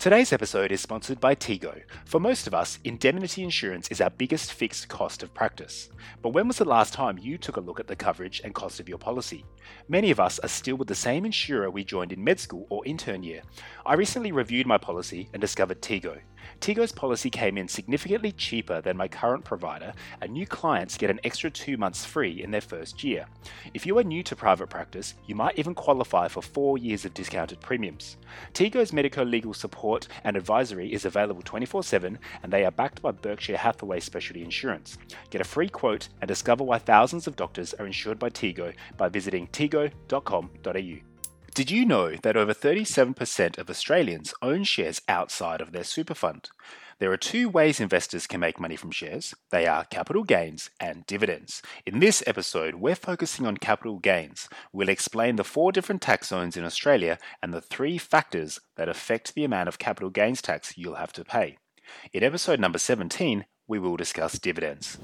Today's episode is sponsored by Tego. For most of us, indemnity insurance is our biggest fixed cost of practice. But when was the last time you took a look at the coverage and cost of your policy? Many of us are still with the same insurer we joined in med school or intern year. I recently reviewed my policy and discovered Tego. Tego's policy came in significantly cheaper than my current provider, and new clients get an extra two months free in their first year. If you are new to private practice, you might even qualify for four years of discounted premiums. Tego's medico legal support and advisory is available 24 7, and they are backed by Berkshire Hathaway Specialty Insurance. Get a free quote and discover why thousands of doctors are insured by Tego by visiting tego.com.au. Did you know that over 37% of Australians own shares outside of their super fund? There are two ways investors can make money from shares. They are capital gains and dividends. In this episode, we're focusing on capital gains. We'll explain the four different tax zones in Australia and the three factors that affect the amount of capital gains tax you'll have to pay. In episode number 17, we will discuss dividends.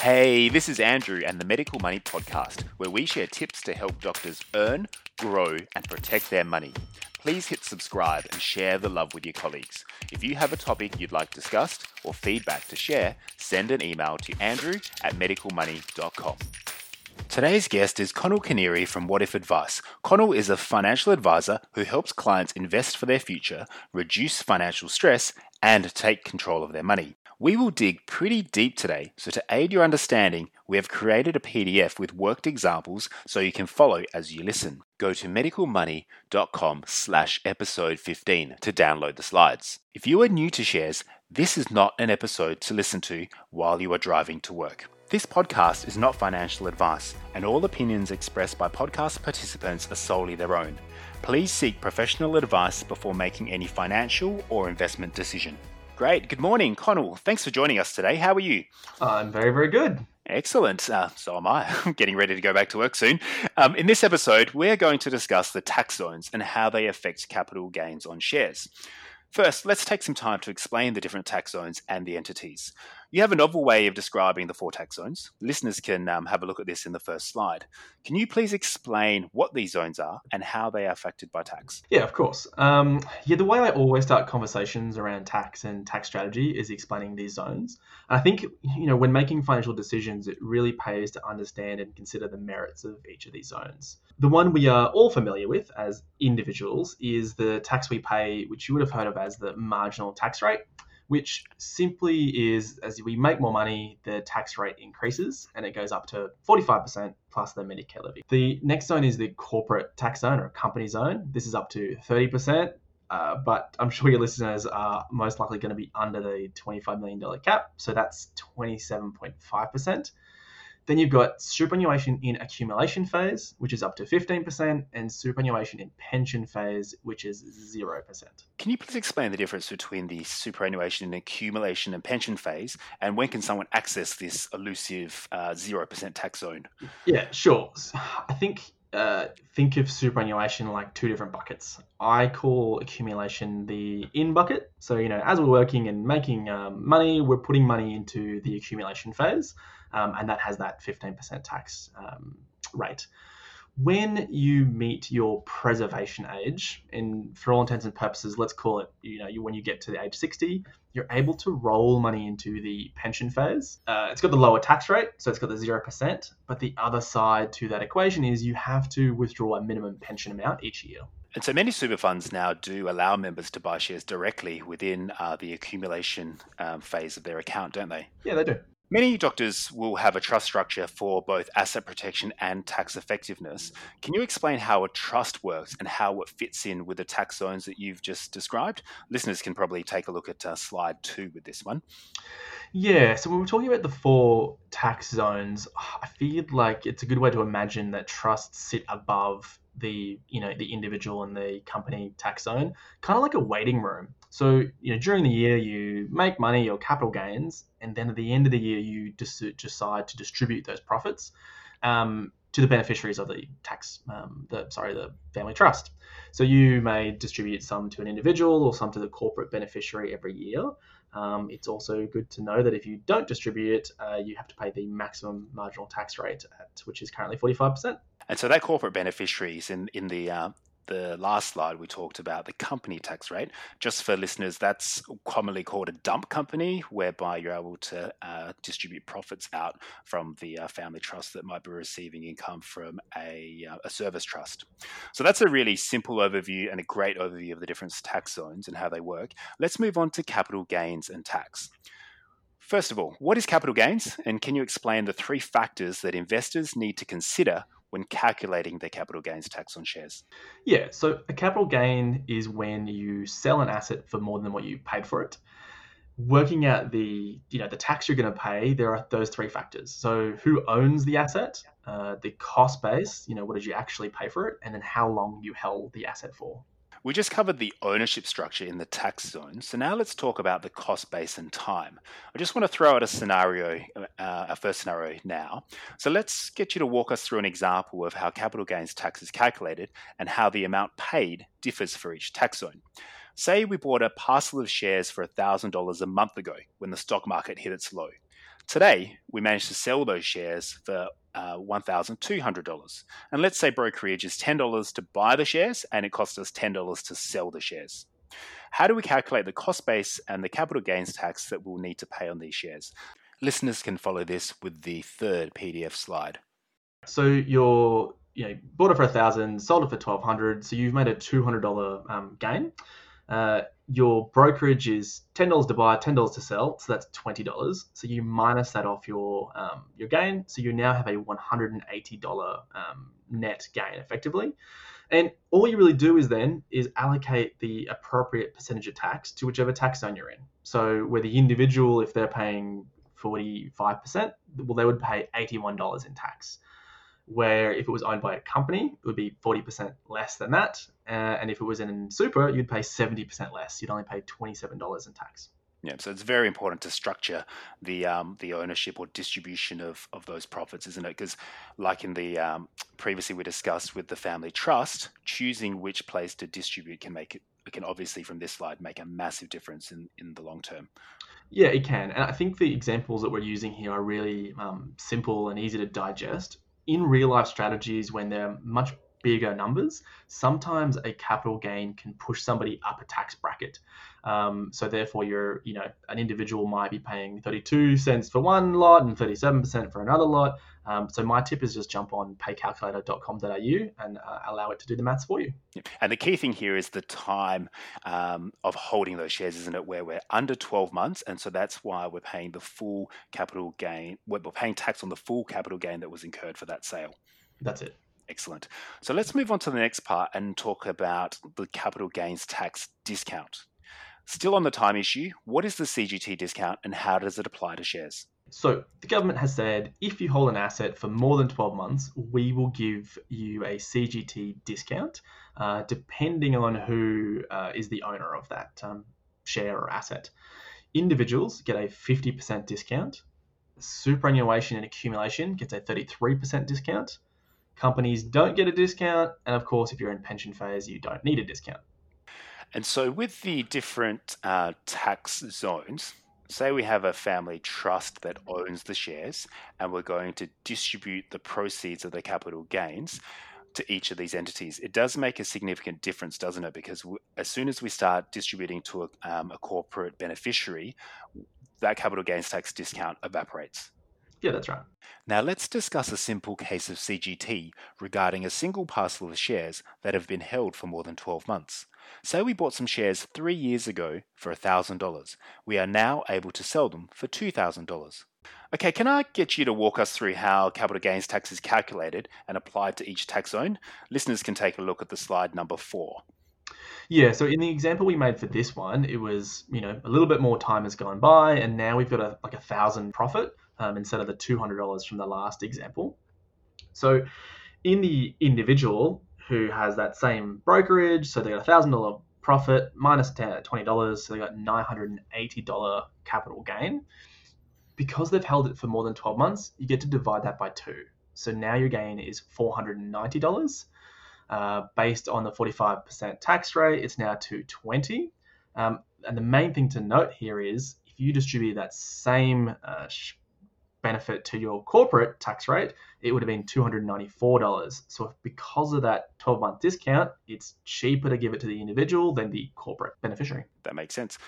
Hey, this is Andrew and the Medical Money Podcast, where we share tips to help doctors earn, grow, and protect their money. Please hit subscribe and share the love with your colleagues. If you have a topic you'd like discussed or feedback to share, send an email to andrew at medicalmoney.com. Today's guest is Connell Canary from What If Advice. Connell is a financial advisor who helps clients invest for their future, reduce financial stress, and take control of their money. We will dig pretty deep today, so to aid your understanding, we have created a PDF with worked examples so you can follow as you listen. Go to medicalmoney.com slash episode 15 to download the slides. If you are new to shares, this is not an episode to listen to while you are driving to work. This podcast is not financial advice, and all opinions expressed by podcast participants are solely their own. Please seek professional advice before making any financial or investment decision. Great. Good morning, Connell. Thanks for joining us today. How are you? I'm very, very good. Excellent. Uh, so am I. I'm getting ready to go back to work soon. Um, in this episode, we're going to discuss the tax zones and how they affect capital gains on shares. First, let's take some time to explain the different tax zones and the entities. You have a novel way of describing the four tax zones. Listeners can um, have a look at this in the first slide. Can you please explain what these zones are and how they are affected by tax? Yeah, of course. Um, yeah, the way I always start conversations around tax and tax strategy is explaining these zones. And I think you know when making financial decisions, it really pays to understand and consider the merits of each of these zones. The one we are all familiar with as individuals is the tax we pay, which you would have heard of as the marginal tax rate which simply is as we make more money, the tax rate increases and it goes up to 45% plus the Medicare levy. The next zone is the corporate tax zone or company zone. This is up to 30%. Uh, but I'm sure your listeners are most likely going to be under the $25 million cap. So that's 27.5%. Then you've got superannuation in accumulation phase, which is up to 15%, and superannuation in pension phase, which is 0%. Can you please explain the difference between the superannuation in accumulation and pension phase, and when can someone access this elusive uh, 0% tax zone? Yeah, sure. I think uh, think of superannuation like two different buckets. I call accumulation the in bucket. So, you know, as we're working and making um, money, we're putting money into the accumulation phase um, and that has that 15% tax um, rate. When you meet your preservation age, and for all intents and purposes, let's call it, you know, when you get to the age 60, you're able to roll money into the pension phase. Uh, it's got the lower tax rate, so it's got the 0%. But the other side to that equation is you have to withdraw a minimum pension amount each year. And so many super funds now do allow members to buy shares directly within uh, the accumulation um, phase of their account, don't they? Yeah, they do. Many doctors will have a trust structure for both asset protection and tax effectiveness. Can you explain how a trust works and how it fits in with the tax zones that you've just described? Listeners can probably take a look at uh, slide two with this one. Yeah, so when we're talking about the four tax zones, I feel like it's a good way to imagine that trusts sit above the you know the individual and the company tax zone, kind of like a waiting room. So you know during the year you make money, your capital gains, and then at the end of the year you decide to distribute those profits um, to the beneficiaries of the tax, um, the sorry, the family trust. So you may distribute some to an individual or some to the corporate beneficiary every year. Um, it's also good to know that if you don't distribute it, uh, you have to pay the maximum marginal tax rate, at, which is currently 45%. And so that corporate beneficiaries in, in the uh, the last slide, we talked about the company tax rate. Just for listeners, that's commonly called a dump company, whereby you're able to uh, distribute profits out from the uh, family trust that might be receiving income from a, uh, a service trust. So that's a really simple overview and a great overview of the different tax zones and how they work. Let's move on to capital gains and tax. First of all, what is capital gains? And can you explain the three factors that investors need to consider when calculating their capital gains tax on shares? Yeah, so a capital gain is when you sell an asset for more than what you paid for it. Working out the you know the tax you're going to pay, there are those three factors. So who owns the asset, uh, the cost base, you know what did you actually pay for it, and then how long you held the asset for. We just covered the ownership structure in the tax zone, so now let's talk about the cost base and time. I just want to throw out a scenario, uh, a first scenario now. So let's get you to walk us through an example of how capital gains tax is calculated and how the amount paid differs for each tax zone. Say we bought a parcel of shares for $1,000 a month ago when the stock market hit its low. Today, we managed to sell those shares for uh, $1,200. And let's say brokerage is $10 to buy the shares and it costs us $10 to sell the shares. How do we calculate the cost base and the capital gains tax that we'll need to pay on these shares? Listeners can follow this with the third PDF slide. So you're you know bought it for a thousand, sold it for twelve hundred, so you've made a two hundred dollar um, gain. Uh, your brokerage is ten dollars to buy, ten dollars to sell, so that's twenty dollars. So you minus that off your um, your gain, so you now have a one hundred and eighty dollar um, net gain effectively. And all you really do is then is allocate the appropriate percentage of tax to whichever tax zone you're in. So where the individual, if they're paying forty five percent, well they would pay eighty one dollars in tax where if it was owned by a company, it would be 40% less than that. Uh, and if it was in super, you'd pay 70% less. You'd only pay $27 in tax. Yeah, so it's very important to structure the um, the ownership or distribution of, of those profits, isn't it? Because, like in the um, previously we discussed with the family trust, choosing which place to distribute can make it, can obviously from this slide make a massive difference in, in the long term. Yeah, it can, and I think the examples that we're using here are really um, simple and easy to digest in real life strategies when they're much bigger numbers, sometimes a capital gain can push somebody up a tax bracket. Um, so therefore, you're you know an individual might be paying 32 cents for one lot and 37% for another lot. Um, so my tip is just jump on paycalculator.com.au and uh, allow it to do the maths for you. And the key thing here is the time um, of holding those shares, isn't it? Where we're under 12 months, and so that's why we're paying the full capital gain. We're paying tax on the full capital gain that was incurred for that sale. That's it. Excellent. So let's move on to the next part and talk about the capital gains tax discount. Still on the time issue, what is the CGT discount and how does it apply to shares? So, the government has said if you hold an asset for more than 12 months, we will give you a CGT discount, uh, depending on who uh, is the owner of that um, share or asset. Individuals get a 50% discount, superannuation and accumulation gets a 33% discount, companies don't get a discount, and of course, if you're in pension phase, you don't need a discount. And so, with the different uh, tax zones, say we have a family trust that owns the shares, and we're going to distribute the proceeds of the capital gains to each of these entities. It does make a significant difference, doesn't it? Because as soon as we start distributing to a, um, a corporate beneficiary, that capital gains tax discount evaporates. Yeah, that's right. Now let's discuss a simple case of CGT regarding a single parcel of shares that have been held for more than 12 months. Say we bought some shares three years ago for $1,000. We are now able to sell them for $2,000. Okay, can I get you to walk us through how capital gains tax is calculated and applied to each tax zone? Listeners can take a look at the slide number four. Yeah, so in the example we made for this one, it was, you know, a little bit more time has gone by and now we've got a like a thousand profit um, instead of the $200 from the last example. So in the individual who has that same brokerage, so they got a $1,000 profit minus $20, so they got $980 capital gain. Because they've held it for more than 12 months, you get to divide that by two. So now your gain is $490. Uh, based on the 45% tax rate, it's now 220. Um, and the main thing to note here is if you distribute that same uh, benefit to your corporate tax rate, it would have been $294. So because of that 12 month discount, it's cheaper to give it to the individual than the corporate beneficiary. That makes sense.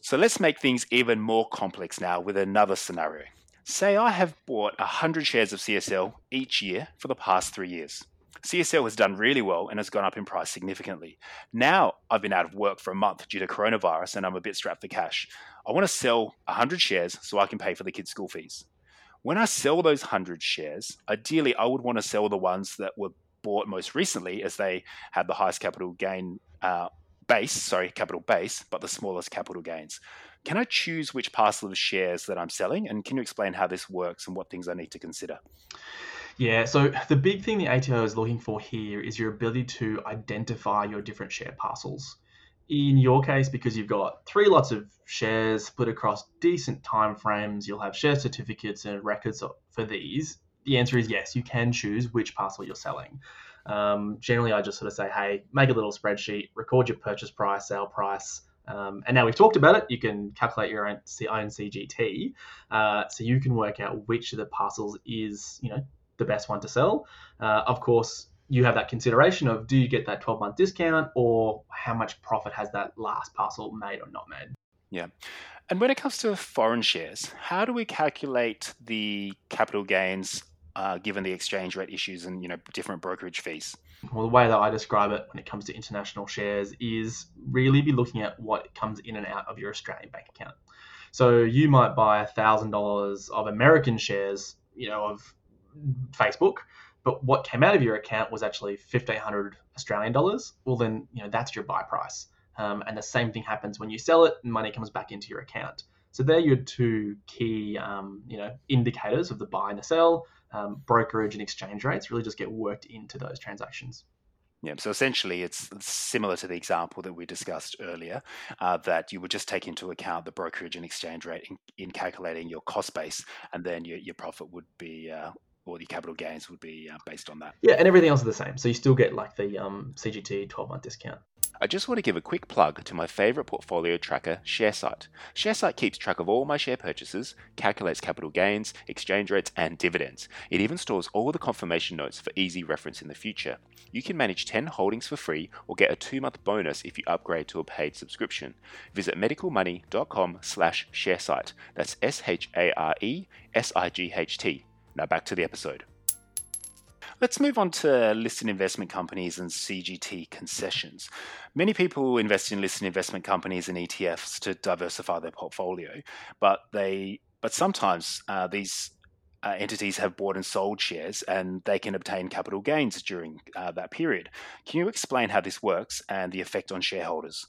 So let's make things even more complex now with another scenario. Say I have bought 100 shares of CSL each year for the past three years. CSL has done really well and has gone up in price significantly. Now I've been out of work for a month due to coronavirus and I'm a bit strapped for cash. I want to sell 100 shares so I can pay for the kids' school fees. When I sell those 100 shares, ideally I would want to sell the ones that were bought most recently as they had the highest capital gain uh, base, sorry, capital base, but the smallest capital gains. Can I choose which parcel of shares that I'm selling? And can you explain how this works and what things I need to consider? Yeah, so the big thing the ATO is looking for here is your ability to identify your different share parcels. In your case, because you've got three lots of shares split across decent time frames, you'll have share certificates and records for these. The answer is yes, you can choose which parcel you're selling. Um, generally, I just sort of say, hey, make a little spreadsheet, record your purchase price, sale price, um, and now we've talked about it, you can calculate your own, own CGT, uh, so you can work out which of the parcels is, you know, the best one to sell. Uh, of course, you have that consideration of do you get that 12 month discount or how much profit has that last parcel made or not made? Yeah. And when it comes to foreign shares, how do we calculate the capital gains uh, given the exchange rate issues and you know different brokerage fees? Well, the way that I describe it when it comes to international shares is really be looking at what comes in and out of your Australian bank account. So you might buy thousand dollars of American shares, you know, of Facebook, but what came out of your account was actually 1500 Australian dollars, well, then, you know, that's your buy price. Um, and the same thing happens when you sell it and money comes back into your account. So they're your two key, um, you know, indicators of the buy and the sell. Um, brokerage and exchange rates really just get worked into those transactions. Yeah, so essentially, it's similar to the example that we discussed earlier, uh, that you would just take into account the brokerage and exchange rate in, in calculating your cost base, and then your, your profit would be uh, or the capital gains would be uh, based on that. Yeah, and everything else is the same. So you still get like the um, CGT 12 month discount. I just want to give a quick plug to my favorite portfolio tracker, Sharesight. Sharesight keeps track of all my share purchases, calculates capital gains, exchange rates, and dividends. It even stores all the confirmation notes for easy reference in the future. You can manage 10 holdings for free or get a 2-month bonus if you upgrade to a paid subscription. Visit medicalmoney.com slash sharesight. That's S-H-A-R-E-S-I-G-H-T. Now back to the episode. Let's move on to listed investment companies and CGT concessions. Many people invest in listed investment companies and ETFs to diversify their portfolio, but they but sometimes uh, these uh, entities have bought and sold shares and they can obtain capital gains during uh, that period. Can you explain how this works and the effect on shareholders?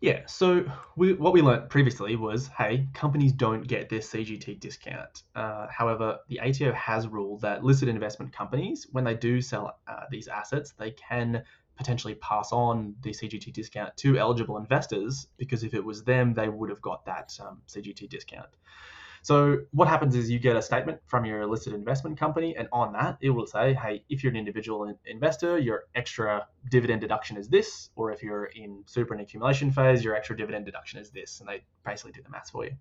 Yeah, so we, what we learned previously was hey, companies don't get their CGT discount. Uh, however, the ATO has ruled that listed investment companies, when they do sell uh, these assets, they can potentially pass on the CGT discount to eligible investors because if it was them, they would have got that um, CGT discount. So what happens is you get a statement from your listed investment company, and on that it will say, hey, if you're an individual investor, your extra dividend deduction is this, or if you're in super and accumulation phase, your extra dividend deduction is this, and they basically do the maths for you.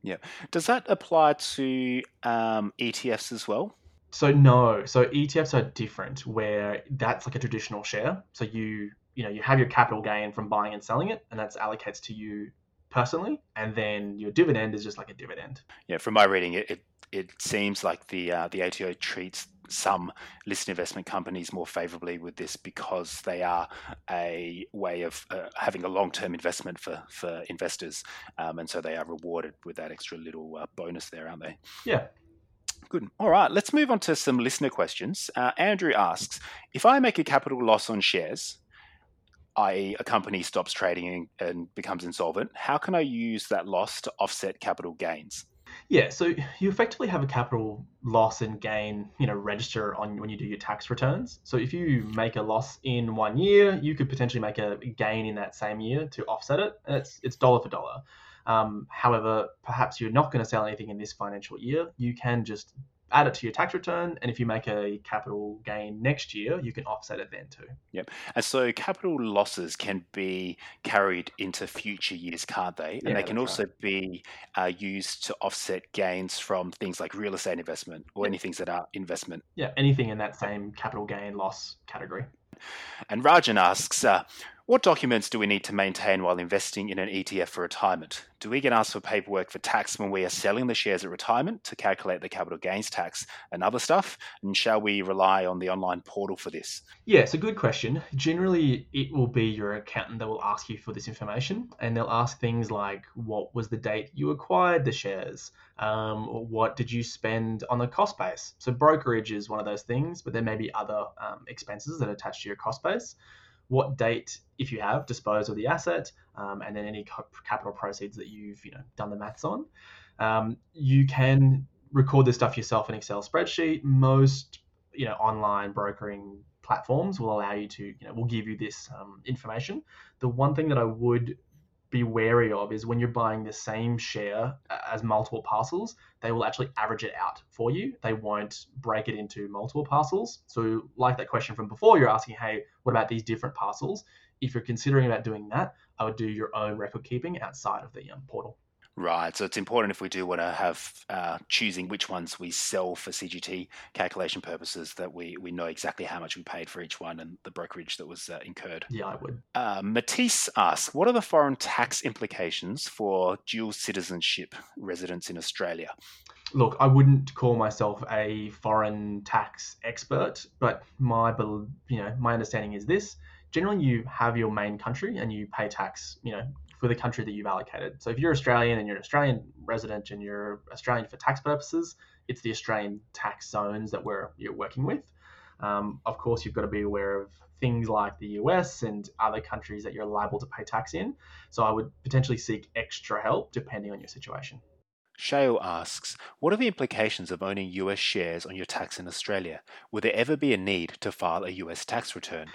Yeah. Does that apply to um, ETFs as well? So no. So ETFs are different, where that's like a traditional share. So you you know you have your capital gain from buying and selling it, and that's allocates to you personally, and then your dividend is just like a dividend. Yeah, from my reading, it it, it seems like the uh, the ATO treats some listed investment companies more favorably with this because they are a way of uh, having a long term investment for for investors, um, and so they are rewarded with that extra little uh, bonus there, aren't they? Yeah. Good. All right, let's move on to some listener questions. Uh, Andrew asks If I make a capital loss on shares, i.e., a company stops trading and becomes insolvent, how can I use that loss to offset capital gains? Yeah, so you effectively have a capital loss and gain, you know, register on when you do your tax returns. So if you make a loss in one year, you could potentially make a gain in that same year to offset it, and it's it's dollar for dollar. Um, however, perhaps you're not going to sell anything in this financial year. You can just add it to your tax return, and if you make a capital gain next year, you can offset it then too. Yep. And so capital losses can be carried into future years, can't they? And Yeah, they can also be uh, used to offset gains from things like real estate investment or Yep. any things that are investment. Yeah, anything in that same capital gain loss category. And Rajan asks, uh, what documents do we need to maintain while investing in an ETF for retirement? Do we get asked for paperwork for tax when we are selling the shares at retirement to calculate the capital gains tax and other stuff? And shall we rely on the online portal for this? Yeah, it's a good question. Generally, it will be your accountant that will ask you for this information, and they'll ask things like, "What was the date you acquired the shares? Um, or what did you spend on the cost base?" So brokerage is one of those things, but there may be other um, expenses that are attached to your cost base. What date, if you have, dispose of the asset, um, and then any capital proceeds that you've you know done the maths on. Um, you can record this stuff yourself in Excel spreadsheet. Most you know online brokering platforms will allow you to you know will give you this um, information the one thing that i would be wary of is when you're buying the same share as multiple parcels they will actually average it out for you. They won't break it into multiple parcels. So like that question from before you're asking hey what about these different parcels? If you're considering about doing that i would do your own record keeping outside of the um, portal Right. So it's important if we do want to have uh, choosing which ones we sell for CGT calculation purposes that we, we know exactly how much we paid for each one and the brokerage that was uh, incurred. yeah i would Uh, Matisse asks, what are the foreign tax implications for dual citizenship residents in Australia? look, I wouldn't call myself a foreign tax expert, but my you know my understanding is this: generally, you have your main country and you pay tax, you know, for the country that you've allocated. So if you're Australian and you're an Australian resident and you're Australian for tax purposes, it's the Australian tax zones that we're you're working with. Um, of course, you've got to be aware of things like the US and other countries that you're liable to pay tax in. So I would potentially seek extra help depending on your situation. Shale asks, what are the implications of owning US shares on your tax in Australia? Will there ever be a need to file a US tax return?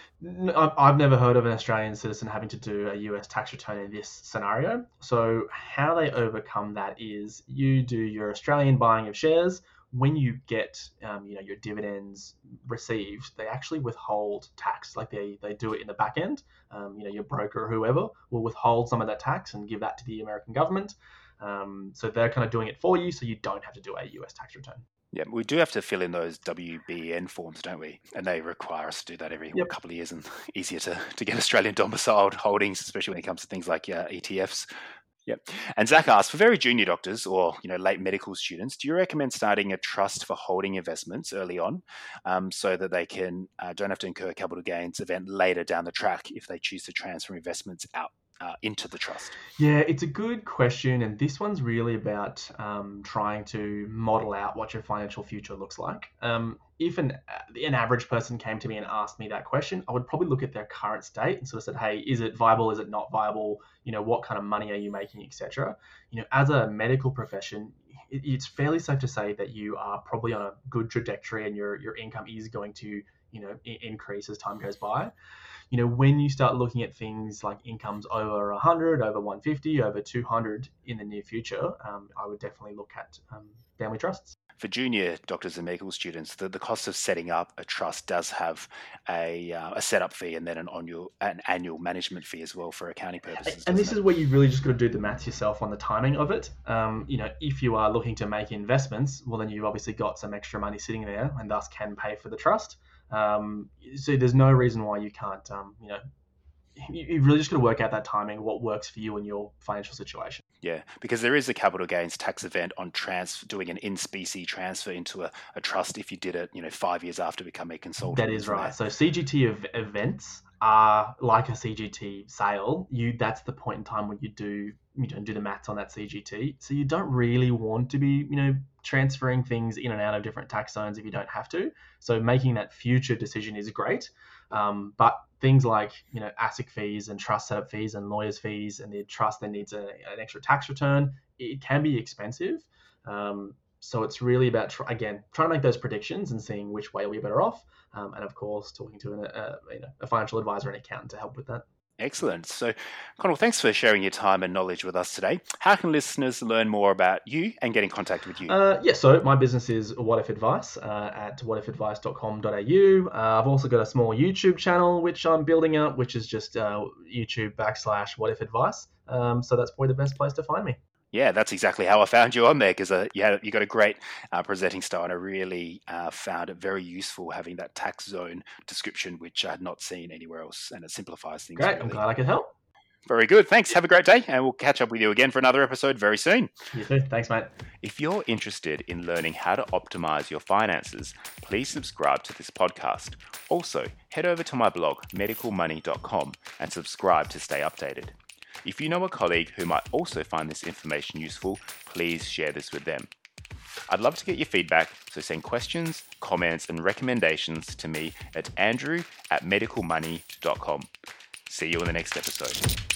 I've never heard of an Australian citizen having to do a US tax return in this scenario. So, how they overcome that is you do your Australian buying of shares. When you get, um, you know, your dividends received, they actually withhold tax. Like they, they do it in the back end. Um, you know, your broker or whoever will withhold some of that tax and give that to the American government. Um, so they're kind of doing it for you, so you don't have to do a US tax return. Yeah, we do have to fill in those WBN forms, don't we? And they require us to do that every Yep. couple of years and easier to, to get Australian domiciled holdings, especially when it comes to things like uh, ETFs. Yep. And Zach asks, for very junior doctors or you know late medical students, do you recommend starting a trust for holding investments early on, um, so that they can uh, don't have to incur capital gains event later down the track if they choose to transfer investments out uh, into the trust? Yeah, it's a good question, and this one's really about um, trying to model out what your financial future looks like. Um, if an an average person came to me and asked me that question, I would probably look at their current state and sort of said, "Hey, is it viable? Is it not viable? You know, what kind of money are you making, etc." You know, as a medical profession, it's fairly safe to say that you are probably on a good trajectory, and your your income is going to you know increase as time goes by you know, when you start looking at things like incomes over 100, over 150, over 200 in the near future, um, I would definitely look at um, family trusts. For junior doctors and medical students, the, the cost of setting up a trust does have a, uh, a setup fee and then an annual an annual management fee as well for accounting purposes. And this doesn't is where you really just got to do the maths yourself on the timing of it. Um, you know, if you are looking to make investments, well, then you've obviously got some extra money sitting there and thus can pay for the trust. Um, so there's no reason why you can't, um, you know, you, you've really just got to work out that timing, what works for you and your financial situation. Yeah, because there is a capital gains tax event on trans doing an in specie transfer into a, a trust if you did it, you know, five years after becoming a consultant. That is right. So CGT ev- events are like a CGT sale. You that's the point in time when you do you don't do the maths on that CGT. So you don't really want to be you know transferring things in and out of different tax zones if you don't have to. So making that future decision is great. Um, but things like you know ASIC fees and trust setup fees and lawyers fees and the trust then needs a, an extra tax return. It can be expensive. Um, so it's really about tr- again trying to make those predictions and seeing which way we're better off, um, and of course talking to an, uh, you know, a financial advisor and accountant to help with that. Excellent. So, Connell, thanks for sharing your time and knowledge with us today. How can listeners learn more about you and get in contact with you? Uh, yeah, so my business is What If Advice uh, at whatifadvice.com.au. Uh, I've also got a small YouTube channel which I'm building up, which is just uh, YouTube backslash What If Advice. Um, so that's probably the best place to find me. Yeah, that's exactly how I found you on there because uh, you had you got a great uh, presenting style, and I really uh, found it very useful having that tax zone description, which I had not seen anywhere else, and it simplifies things. Great, really. I'm glad I could help. Very good. Thanks. Have a great day, and we'll catch up with you again for another episode very soon. You too. Thanks, mate. If you're interested in learning how to optimize your finances, please subscribe to this podcast. Also, head over to my blog, medicalmoney.com, and subscribe to stay updated. If you know a colleague who might also find this information useful, please share this with them. I'd love to get your feedback, so send questions, comments, and recommendations to me at andrew at medicalmoney.com. See you in the next episode.